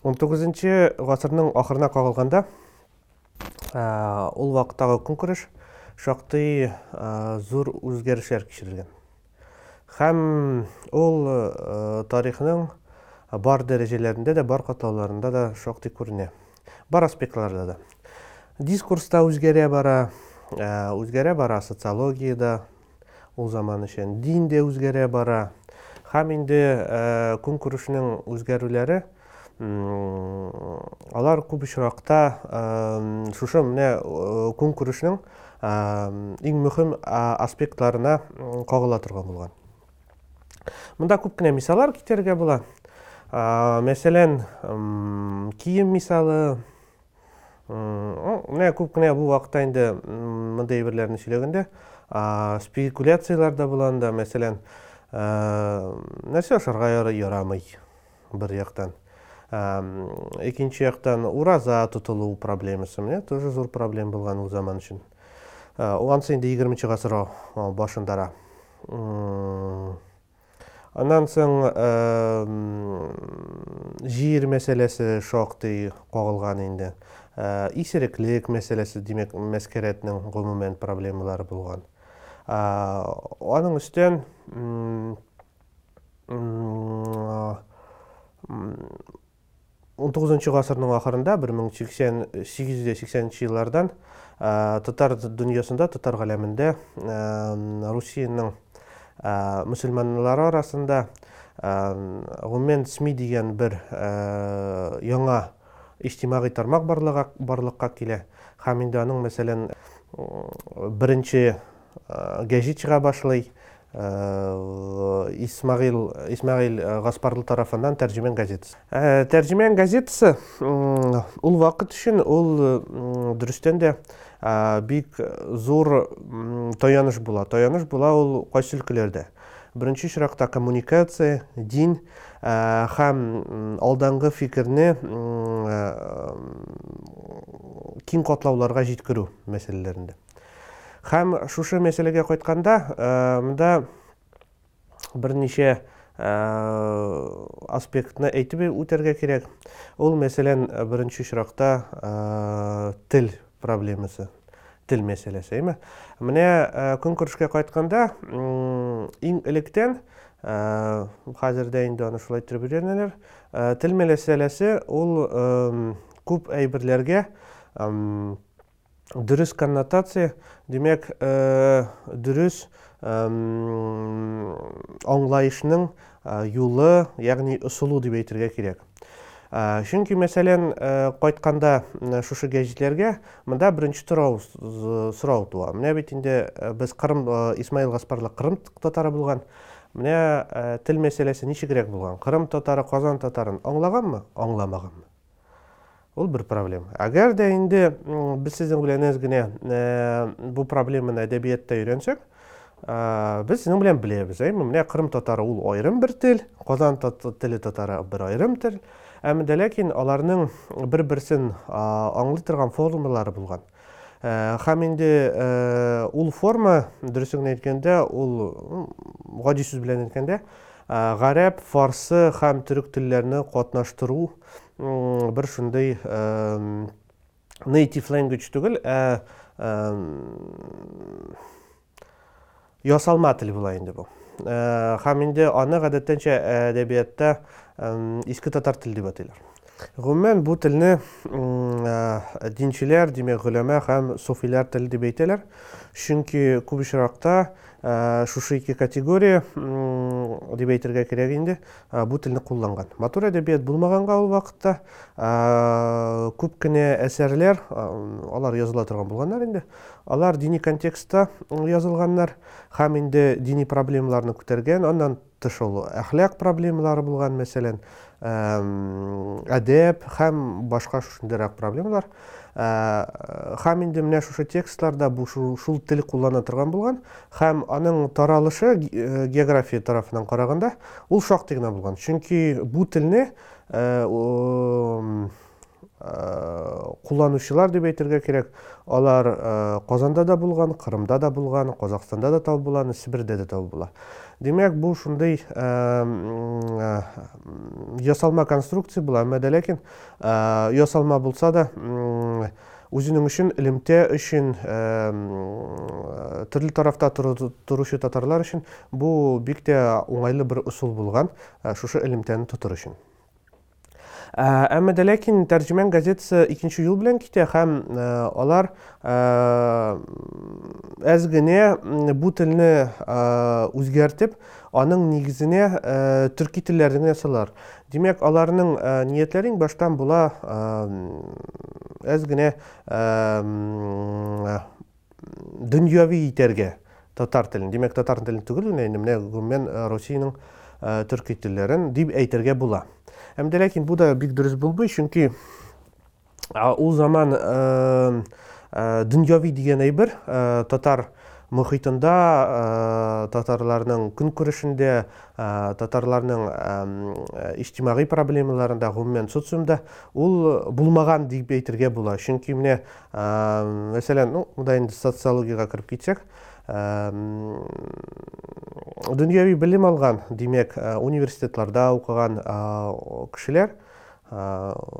19 ғасырның ақырына қағылғанда ол вақыттағы күнкүреш шақты зор өзгеріштер кешірілген. Һәм ол тарихының бар дәрежелерінде де бар қатауларында да шақты көріне. Бар аспектларда да. Дискурста өзгере бара өзгере бара социологияда ол заман үшін дин де өзгере бара. Һәм инде күн күрішінің өзгерулері алар көп очракта шушы менә күн күрешнең иң мөһим аспектларына кагыла торган булган. Монда күп кенә мисаллар китерергә була. Мәсәлән кием мисалы. Менә күп кенә бу вакытта инде мондай әйберләрне сөйләгәндә спекуляциялар да була анда. Мәсәлән нәрсә ашарга ярамый? Бер екінші жақтан ураза тұтылу проблемасы міне тоже зор проблема болған ол заман үшін оған соң жиырманчы ғасыр башындара анан соң жер мәселесі шоқтай қоғылған енді исереклік мәселесі демек мәскәретнең гомумән проблемалары болған аның үстен 19 ғасырдың ақырында 1880 жылдардан татар дүниесінде татар ғалемінде русияның мұсылманлары арасында ғұммен сми деген бір яңа иштимағи тармақ барлыққа келе. Һәм инде мәселен бірінші гәжит шыға башлый Исмағил, Исмағил Ғаспарлы тарафынан тәржімен газетасы. Тәржімен газетасы ол вақыт үшін ол дұрыстен де бик зор тояныш була. Тояныш була ол қайсы өлкелерде. Бірінші шырақта коммуникация, дин һәм алданғы фикірні кең қотлауларға жеткіру мәселелерінде һәм шушы мәселеге қайтқанда мында бірнеше аспектіні әйтіп өтерге керек ол мәселен бірінші шырақта тіл проблемасы тіл мәселесі эме міне күн күрішке қайтқанда ең иліктен қазірде енді аны шулай тіл мәселесі ол көп әйберлерге дұрыс коннотация демек дұрыс аңлайышның юлы яғни ұсылу деп әйтергә керек чөнки мәсәлән кайтканда шушы гәҗитләргә монда беренче торау сорау туа. Менә бит инде без кырым исмаил гаспарлы кырым татары булган. Менә тел мәсьәләсе ничегрәк булган? Кырым татары казан татарын аңлаганмы? Аңламаганмы? Ол бір проблема. Әгәр дә инде без сезнең белән генә бу проблеманы әдәбиятта өйрәнсәк без сезнең белән беләбез әйме менә кырым татары ул аерым бер тел казан теле татары бер аерым тел әмма дә ләкин аларның бер берсен аңлый торган формалары булган һәм инде ул форма дөресен әйткәндә ул гади сүз белән әйткәндә гарәп фарсы һәм төрек телләрне катнаштыру бір шундай native language түгел ә ясалма тіл була инде бу. Һәм инде аны гадәттәнчә әдәбиятта иске татар теле дип атыйлар. Гомумән бу телне динчеләр димәк гөләмә һәм суфиләр теле дип әйтәләр. Чөнки күп шушы ике категория деп әйтергә кирәк инде бу телне кулланган матур әдәбият булмаганга ул вакытта күп кенә әсәрләр алар языла торган булганнар инде алар дини контекстта язылганнар һәм инде дини проблемаларны күтәргән аннан тыш ул әхлак проблемалары булган мәсәлән әдәп һәм башка шушындыйрак проблемалар. Һәм инде менә шушы текстларда шул тел куллана торган булган һәм аның таралышы география тарафынан караганда ул шактый гына булган. Чөнки бу телне кулланучылар деп әйтергә кирәк алар казанда да булган кырымда да булган казакстанда да табып була сибирдә дә табып була. Демәк бу шундый ясалма конструкция була. Әмма дә ләкин ясалма булса да үзенең өчен элемтә өчен төрле тарафта торучы татарлар өчен бу бик тә уңайлы бер усул шушы элемтәне тотыр өчен. әмма дә ләкин тәрҗемән газетасы икенче юл белән китә һәм алар әз генә бу телне үзгәртеп аның нигезенә төрки телләрен ясалар демәк аларның ниятләре баштан була әз генә дөньяви итәргә татар телен демәк татар телен түгел менә гомумән русиянең төрки телләрен дип әйтергә була Әмді ләкин бұл да бик дұрыс болбой, чөнки ул заман дөньяви дигән әйбер татар мұхитында татарларның күн күрешендә татарларның иҗтимагый проблемаларында гомумән социумда ул булмаган дип әйтергә була чөнки менә мәсәлән ну монда инде социологиягә кереп китсәк дөньяви белем алган демәк университетларда укыган кешеләр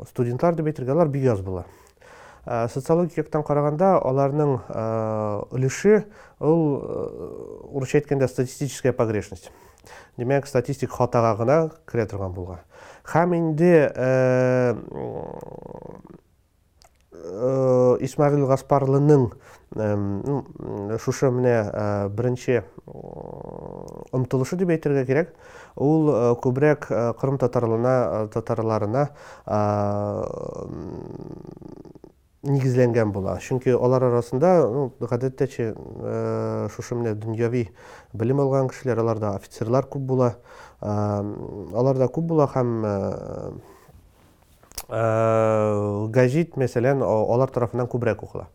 студентлар дип әйтергә алар бик аз була социологиядән караганда аларның өлеше ул урысча әйткәндә статистическая погрешность. Демәк статистик хатага гына керә торган булган һәм инде исмәгыйль гаспарлының шушы менә беренче омтылышы дип әйтергә кирәк ул күбрәк кырым татарларына татарларына нигезләнгән була чөнки алар арасында гадәттәчә шушы менә дөньяви белем алган кешеләр аларда офицерлар күп була аларда күп була һәм гәҗит мәсәлән алар тарафыннан күбрәк укыла.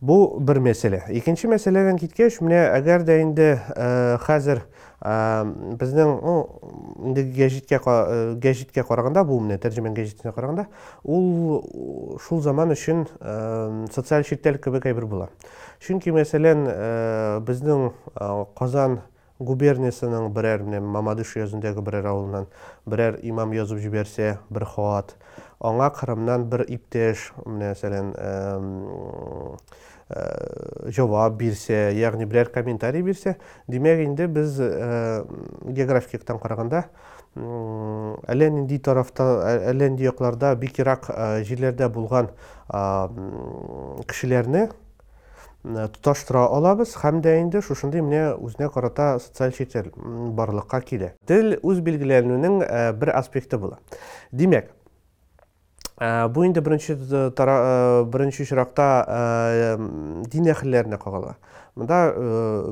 Бу бер мәсьәлә. Икенче мәсьәләдән киткәч менә әгәр дә инде хәзер безнең инде гәҗиткә гәҗиткә караганда бу менә тәрҗемән гәҗитенә караганда ул шул заман өчен социаль читтәлек кебек әйбер була. Чөнки мәсәлән безнең казан губерниясының берәр менә мамадыш йөзендәге берәр авылыннан берәр имам язып җибәрсә бер хат аңа кырымнан бер иптәш мәсәлән җавап бирсә ягъни берәр комментарий бирсә демәк инде без географиктан караганда әллә нинди тарафта әллә нинди якларда бик ерак җирләрдә булган кешеләрне тоташтыра алабыз һәм дә инде шушындый менә үзенә карата социаль читер барлыкка килә. Тел үз бер аспекты була. Демәк бу инде беренче беренче очракта дин әһелләренә кагыла. Монда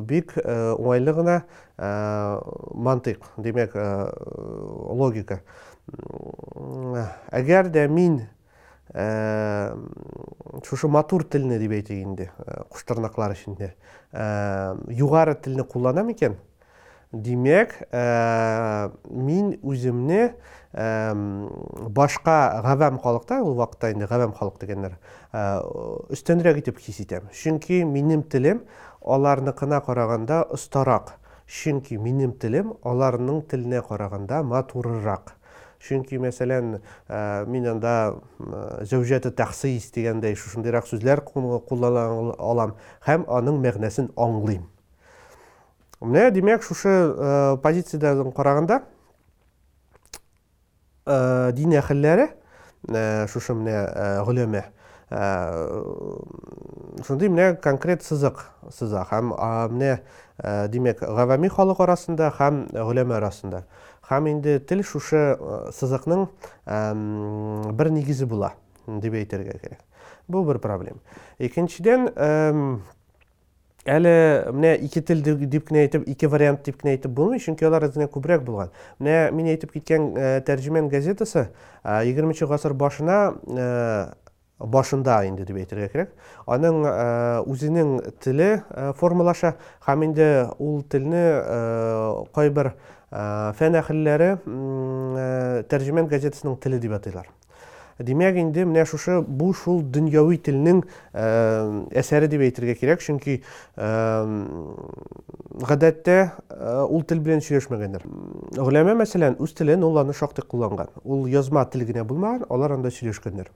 бик уңайлы гына мантыйк демәк логика. Әгәр дә мин шушы матур телне дип әйтик инде куштырнаклар эчендә югары телне кулланам икән демәк мин үземне башка гавам халыкта ул вакытта инде гавам халык дигәннәр өстенрәк итеп хис итәм. Чөнки минем телем аларныкына караганда остарак. Чөнки минем телем аларның теленә караганда матурырак. Чөнки мәсәлән мин анда зәүҗәте тәхсис дигәндәй шушындыйрак сүзләр куллана алам һәм аның мәгънәсен аңлыйм. Менә демәк шушы позициядән караганда дин әһелләре шушы менә гөләмә шундый менә конкрет сызык сыза һәм менә демәк гавами халык арасында һәм гөләмә арасында. Һәм инде тел шушы сызыкның бер нигезе була дип әйтергә кирәк. Бу бер проблема. Икенчедән әлі міне ике тіл деп кенә әйтеп ике вариант деп кенә әйтеп булмый чөнки алар үзенә күбрәк булган менә мин әйтеп киткән тәрҗемән газетасы егерменче гасыр башына башында инде дип әйтергә кирәк аның үзенең теле формалаша һәм инде ул телне кайбер фән әһелләре тәрҗемән газетасының теле дип атыйлар демек менә шушы бу шул дөньяви телнең әсәре дип әйтергә кирәк. Чөнки гадәттә ул тел белән сөйләшмәгәннәр. Гөләмә мәсәлән үз телен ул аны шактый кулланган. Ул язма тел генә булмаган алар анда сөйләшкәннәр.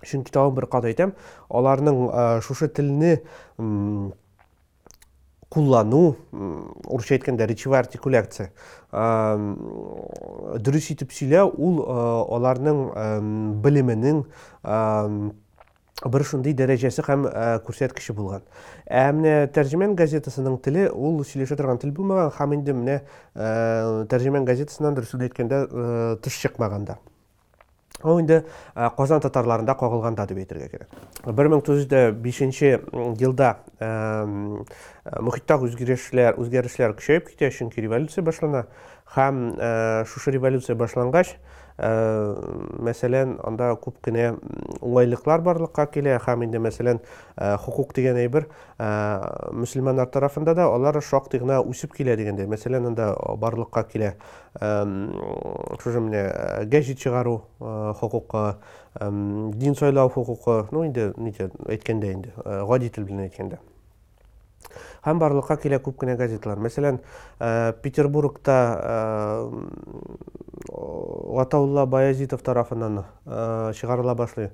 Чөнки тагын бер кат әйтәм аларның шушы телне куллану урысча әйткәндә речевая артикуляция. Дөрес итеп сөйләү ул аларның белеменең бер шундый дәрәҗәсе һәм күрсәткече булган. Ә менә тәрҗемән газетасының теле ул сөйләшә торган тел булмаган һәм инде менә тәрҗемән газетасыннан дөресен әйткәндә тыш чыкмаган да. Ул инде казан татарларында кагылган да дип әйтергә кирәк бер мең тугыз йөз бишенче елда мөхиттагы үзгәрешләр үзгәрешләр көчәеп китә чөнки революция башлана. Һәм шушы революция башлангач мәсәлән анда күп кенә уңайлыклар барлыкка килә. Һәм инде мәсәлән хукук дигән әйбер мөселманнар тарафында да алар шактый гына үсеп килә дигәндәй. Мәсәлән анда барлыкка килә шушы менә гәҗит чыгару хукукы дин сайлау хукукы. Ну инде әйткәндә инде гади тел белән әйткәндә. Һәм барлыкка килә күп кенә газеталар. Мәсәлән петербургта гатаулла баязитов тарафынан чыгарыла башлый.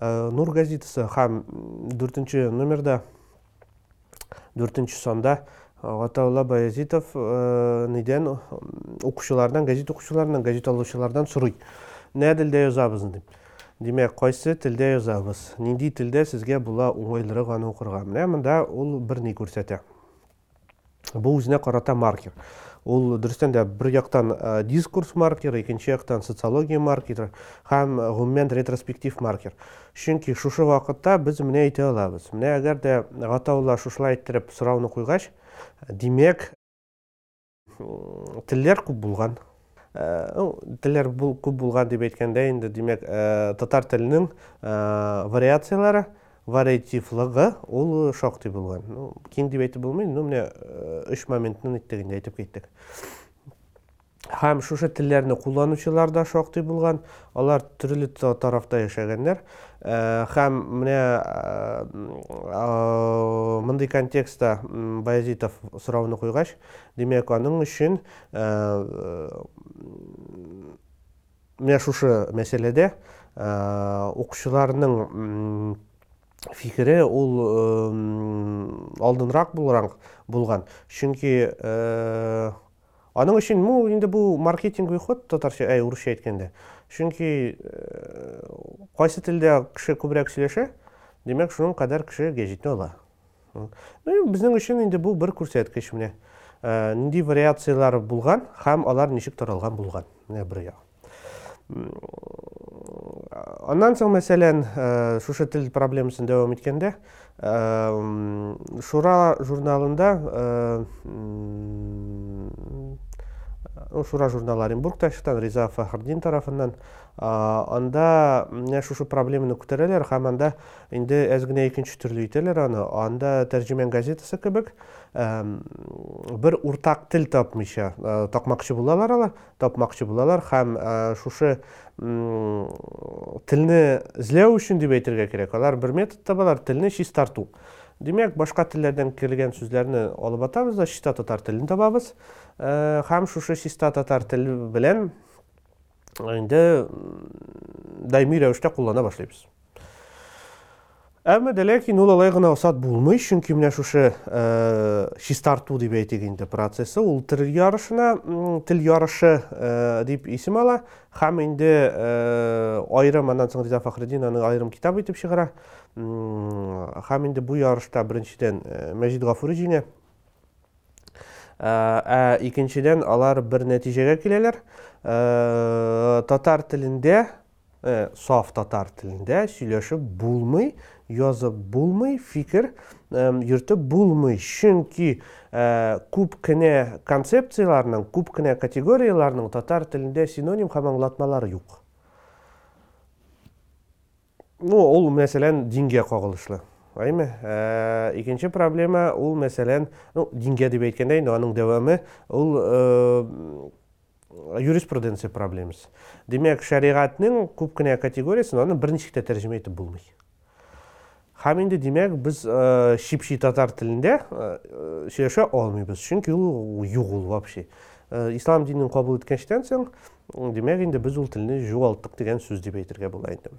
Нур газетасы һәм дүртенче номерда дүртенче санда гатаулла баязитов нидән укучылардан газет укучыларынан газет алучылардан сорый. Нә телдә язабыз дип демек кайсы телдә язабыз нинди телдә сезгә була уңайлырак аны укырга менә монда ул бер ни күрсәтә бу үзенә карата маркер. Ул дөрестән дә бер яктан дискурс маркеры икенче яктан социология маркеры һәм гомумән ретроспектив маркер. Чөнки шушы вакытта без менә әйтә алабыз менә әгәр дә гатаулла шушылай иттереп сорауны куйгач демәк телләр күп булган телләр күп булган дип әйткәндә инде демәк татар теленең вариациялары вариативлыгы ул шактый булган киң дип әйтеп булмый ну менә өч моментны итегендә әйтеп киттек һәм шушы телләрне кулланучылар да шактый булган алар төрле тарафта яшәгәннәр һәм менә мондый контекстта баязитов сорауны куйгач демәк аның өчен менә шушы мәсьәләдә укучыларның фикере ул алдынрак булган чөнки аның өчен ну инде бу маркетинговый ход татарча әй урысча әйткәндә чөнки кайсы телдә кеше күбрәк сөйләшә демәк шуның кадәр кеше гәҗитне ала безнең өчен инде бу бер күрсәткеч менә нинди вариациялар булган һәм алар ничек таралган булган менә бер як аннан соң мәсәлән шушы тел проблемасын дәвам иткәндә шура журналында шура журналы оренбургта чыккан риза фахрдин тарафынан анда менә шушы проблеманы күтәрәләр һәм анда инде әз генә икенче төрле итәләр аны. Анда тәрҗемән газетасы кебек бер уртак тел тапмыйча тапмакчы булалар алар тапмакчы булалар һәм шушы телне эзләү өчен дип әйтергә кирәк. Алар бер метод табалар телне чистарту. Демәк башка телләрдән килгән сүзләрне алып атабыз да чиста татар телен табабыз. Һәм шушы чиста татар теле белән инде даими рәвештә куллана башлыйбыз. Әмма дә ләкин ул алай гына осат булмый чөнки менә шушы чистарту дип әйтик инде процессы. Ул тел ярышына тел ярышы дип исем ала. Һәм инде айрым аннан соң риза аны айрым китап итеп чыгара. Һәм инде бу ярышта беренчедән мәҗит гафури җиңә. Ә икенчедән алар бер нәтиҗәгә киләләр. Татар телендә саф татар телендә сөйләшеп булмый язып булмый фикер йөртеп булмый. Чөнки күп кенә концепцияларның күп кенә категорияларның татар телендә синоним һәм аңлатмалары юк. Ну ул мәсәлән дингә кагылышлы әйме икенче проблема ул мәсәлән ну дингә дип әйткәндә инде аның дәвамы ул юриспруденция проблемасы. Демек шариғатның көп кенә категориясын аны бірінші кітә тәржімә етіп болмай һәм инде демек біз ә, шипши татар тілінде ә, сөйләшә алмыйбыз чөнки ул юк ул вообще. ә, Э, ислам динін кабыл эткенчтен соң демек енді біз ол тилни жоголттук деген сөз деп айтырга болот